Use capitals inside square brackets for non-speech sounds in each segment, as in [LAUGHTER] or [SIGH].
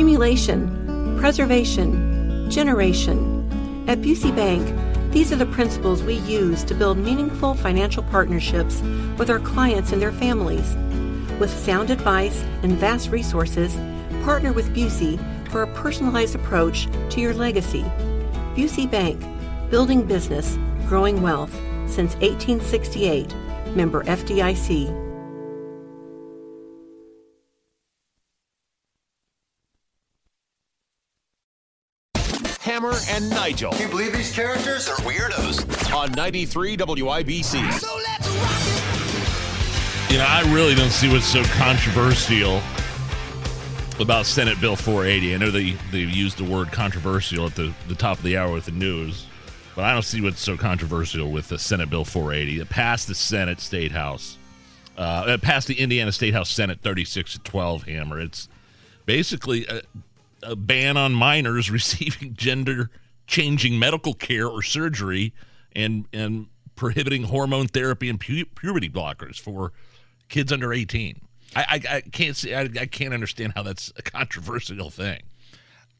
accumulation, preservation, generation. At Busey Bank, these are the principles we use to build meaningful financial partnerships with our clients and their families. With sound advice and vast resources, partner with Busey for a personalized approach to your legacy. Busey Bank, building business, growing wealth since 1868. Member FDIC. Hammer and Nigel. Can you believe these characters are weirdos? On 93 WIBC. So let's rock You know, I really don't see what's so controversial about Senate Bill 480. I know they they used the word controversial at the, the top of the hour with the news, but I don't see what's so controversial with the Senate Bill 480. It passed the Senate State House. Uh, it passed the Indiana State House Senate 36 to 12 hammer. It's basically a, a ban on minors [LAUGHS] receiving gender changing medical care or surgery and and prohibiting hormone therapy and pu- puberty blockers for kids under 18. I, I, I can't see I, I can't understand how that's a controversial thing.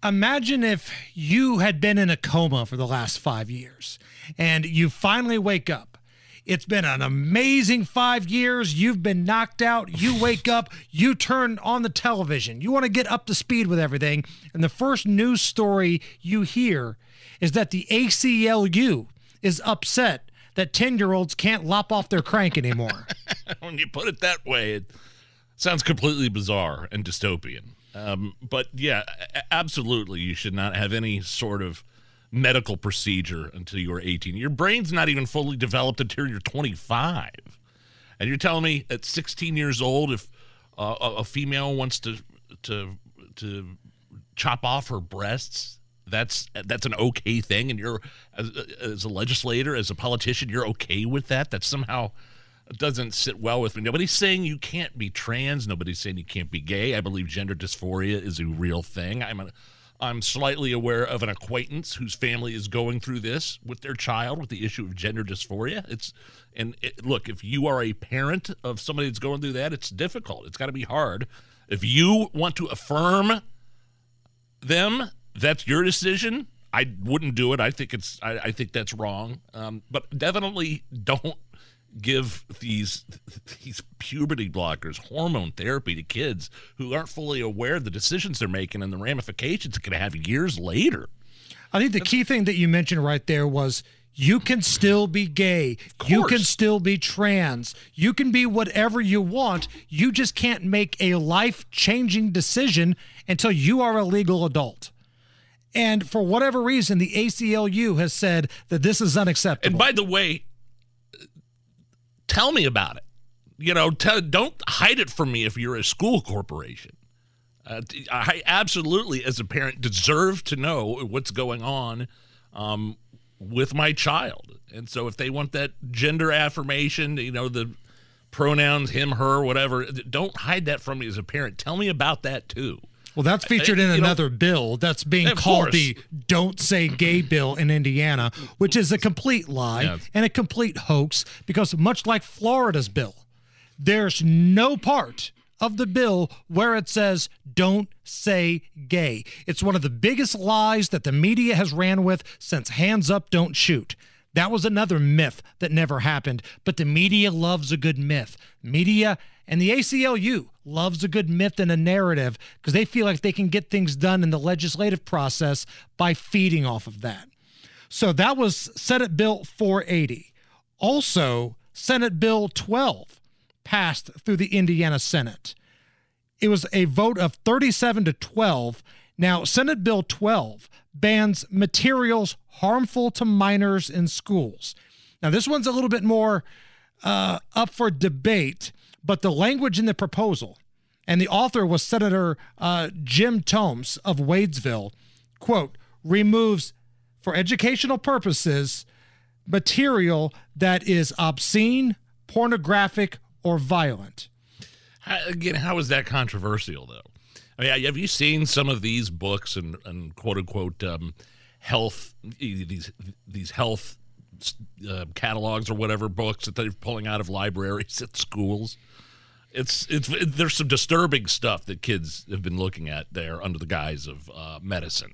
Imagine if you had been in a coma for the last five years and you finally wake up. It's been an amazing five years. You've been knocked out. You wake up, you turn on the television. You want to get up to speed with everything. And the first news story you hear is that the ACLU is upset that 10 year olds can't lop off their crank anymore. [LAUGHS] when you put it that way, it sounds completely bizarre and dystopian. Um, but yeah, absolutely, you should not have any sort of medical procedure until you are 18. Your brain's not even fully developed until you're 25. And you're telling me at 16 years old, if uh, a, a female wants to to to chop off her breasts, that's that's an okay thing, and you're as, as a legislator, as a politician, you're okay with that. That somehow doesn't sit well with me. Nobody's saying you can't be trans. Nobody's saying you can't be gay. I believe gender dysphoria is a real thing. I'm a, I'm slightly aware of an acquaintance whose family is going through this with their child with the issue of gender dysphoria. It's and it, look, if you are a parent of somebody that's going through that, it's difficult. It's got to be hard. If you want to affirm them, that's your decision. I wouldn't do it. I think it's. I, I think that's wrong. Um, but definitely don't give these these puberty blockers, hormone therapy to kids who aren't fully aware of the decisions they're making and the ramifications it could have years later. I think the key thing that you mentioned right there was you can still be gay. You can still be trans. You can be whatever you want. You just can't make a life changing decision until you are a legal adult. And for whatever reason, the ACLU has said that this is unacceptable. And by the way, tell me about it. You know, don't hide it from me if you're a school corporation. Uh, I absolutely, as a parent, deserve to know what's going on um, with my child. And so, if they want that gender affirmation, you know, the pronouns him, her, whatever, don't hide that from me as a parent. Tell me about that too. Well, that's featured in another bill that's being called course. the Don't Say Gay bill in Indiana, which is a complete lie Yeah. and a complete hoax because, much like Florida's bill, there's no part of the bill where it says don't say gay. It's one of the biggest lies that the media has ran with since Hands Up, Don't Shoot. That was another myth that never happened, but the media loves a good myth. Media and the ACLU loves a good myth and a narrative because they feel like they can get things done in the legislative process by feeding off of that. So that was Senate Bill 480. Also, Senate Bill 12 passed through the Indiana Senate. It was a vote of 37 to 12. Now, Senate Bill 12 bans materials harmful to minors in schools. Now, this one's a little bit more uh, up for debate, but the language in the proposal, and the author was Senator uh, Jim Tomes of Wadesville, quote, removes for educational purposes material that is obscene, pornographic, or violent. How, again, how is that controversial, though? I mean, have you seen some of these books and, and quote unquote um, health these these health uh, catalogs or whatever books that they're pulling out of libraries [LAUGHS] at schools? it's it's it, there's some disturbing stuff that kids have been looking at there under the guise of uh, medicine.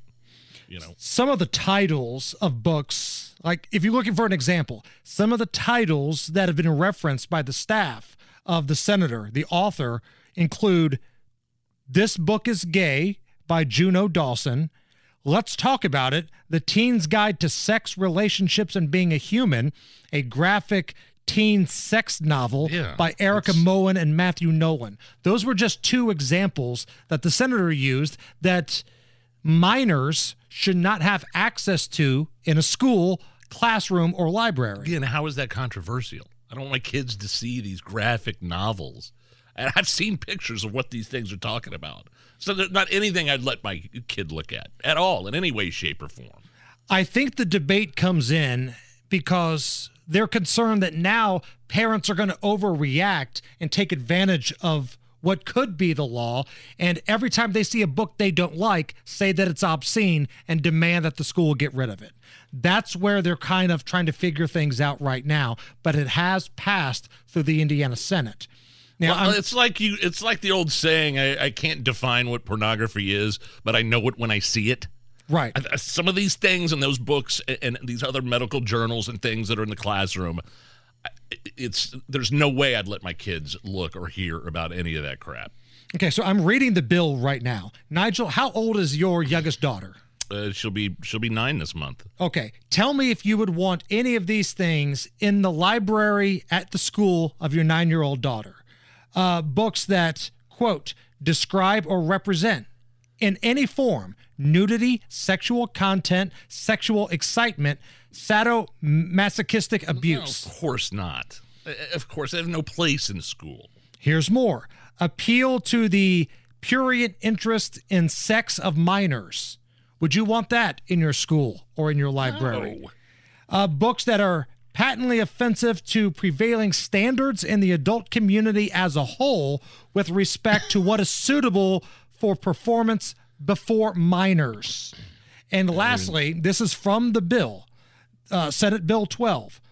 You know, some of the titles of books, like if you're looking for an example, some of the titles that have been referenced by the staff of the senator, the author, include "This Book Is Gay" by Juno Dawson. Let's talk about it. The Teen's Guide to Sex, Relationships, and Being a Human, a graphic teen sex novel Yeah, by Erika Moen and Matthew Nolan. Those were just two examples that the senator used that minors should not have access to in a school, classroom, or library. again, how is that controversial? I don't want my kids to see these graphic novels, and I've seen pictures of what these things are talking about. So not anything I'd let my kid look at at all in any way, shape, or form. I think the debate comes in because they're concerned that now parents are going to overreact and take advantage of what could be the law. And every time they see a book they don't like, say that it's obscene and demand that the school get rid of it. That's where they're kind of trying to figure things out right now. But it has passed through the Indiana Senate. Now, Well, it's like you. It's like the old saying: I, I can't define what pornography is, but I know it when I see it. right. I- Some of these things in those books and, and these other medical journals and things that are in the classroom, it's there's no way I'd let my kids look or hear about any of that crap. Okay, so I'm reading the bill right now. Nigel, how old is your youngest daughter? Uh, she'll be she'll be nine this month. Okay, tell me if you would want any of these things in the library at the school of your nine year old daughter. Uh, books that, quote, describe or represent in any form nudity, sexual content, sexual excitement, sadomasochistic abuse. Of course not. Uh, Of course, they have no place in school. Here's more appeal to the prurient interest in sex of minors. Would you want that in your school or in your library? Oh, uh, books that are patently offensive to prevailing standards in the adult community as a whole with respect to what is suitable for performance before minors. And lastly, this is from the bill, uh, Senate Bill 12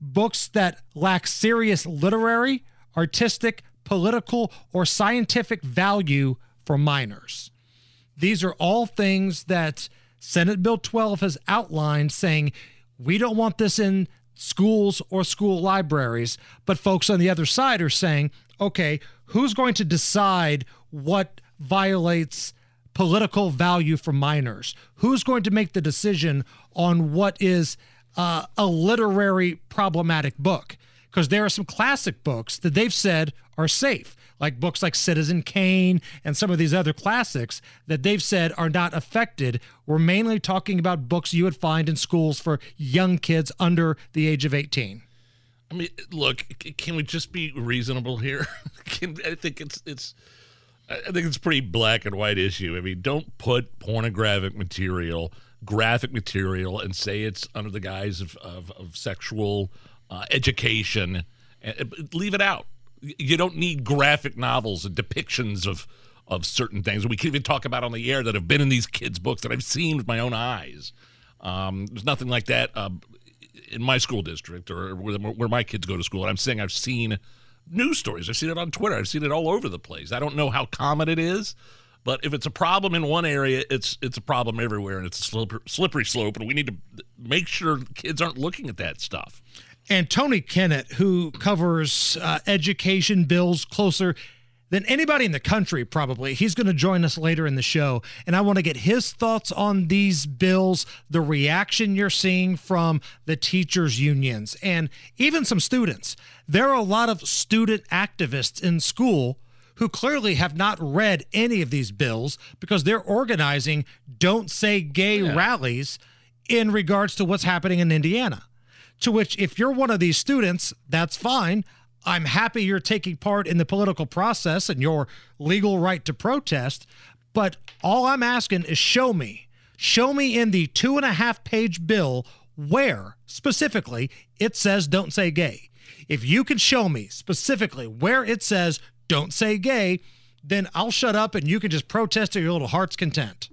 books that lack serious literary, artistic, political, or scientific value for minors. These are all things that Senate Bill 12 has outlined saying we don't want this in schools or school libraries. But folks on the other side are saying, okay, who's going to decide what violates political value for minors? Who's going to make the decision on what is uh, a literary problematic book? Because there are some classic books that they've said are safe, like books like Citizen Kane and some of these other classics that they've said are not affected. We're mainly talking about books you would find in schools for young kids under the age of 18. I mean, look, can we just be reasonable here? [LAUGHS] can, I think it's it's I think it's pretty black and white issue. I mean, don't put pornographic material, graphic material, and say it's under the guise of of, of sexual uh, education. Leave it out. You don't need graphic novels and depictions of of certain things. We can even talk about on the air that have been in these kids' books that I've seen with my own eyes. Um, there's nothing like that um, in my school district or where, where my kids go to school. And I'm saying I've seen news stories. I've seen it on Twitter. I've seen it all over the place. I don't know how common it is, but if it's a problem in one area, it's it's a problem everywhere, and it's a slippery, slope. And we need to make sure kids aren't looking at that stuff. And Tony Kinnett, who covers uh, education bills closer than anybody in the country, probably, he's going to join us later in the show. And I want to get his thoughts on these bills, the reaction you're seeing from the teachers' unions, and even some students. There are a lot of student activists in school who clearly have not read any of these bills because they're organizing don't say gay rallies in regards to what's happening in Indiana. To which, if you're one of these students, that's fine. I'm happy you're taking part in the political process and your legal right to protest. But all I'm asking is show me, show me in the two and a half page bill where specifically it says don't say gay. If you can show me specifically where it says don't say gay, then I'll shut up and you can just protest to your little heart's content.